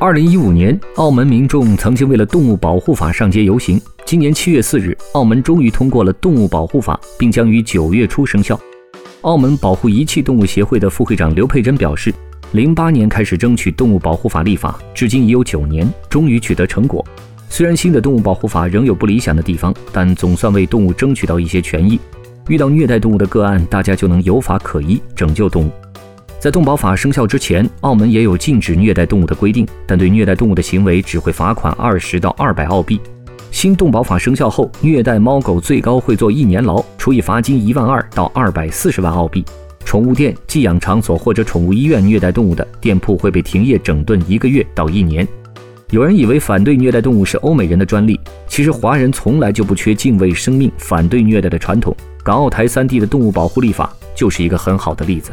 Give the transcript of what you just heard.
二零一五年，澳门民众曾经为了动物保护法上街游行。今年七月四日，澳门终于通过了动物保护法，并将于九月初生效。澳门保护遗弃动物协会的副会长刘佩珍表示，零八年开始争取动物保护法立法，至今已有九年，终于取得成果。虽然新的动物保护法仍有不理想的地方，但总算为动物争取到一些权益。遇到虐待动物的个案，大家就能有法可依，拯救动物。在动保法生效之前，澳门也有禁止虐待动物的规定，但对虐待动物的行为只会罚款二十到二百澳币。新动保法生效后，虐待猫狗最高会坐一年牢，处以罚金一万二到二百四十万澳币。宠物店、寄养场所或者宠物医院虐待动物的店铺会被停业整顿一个月到一年。有人以为反对虐待动物是欧美人的专利，其实华人从来就不缺敬畏生命、反对虐待的传统。港澳台三地的动物保护立法就是一个很好的例子。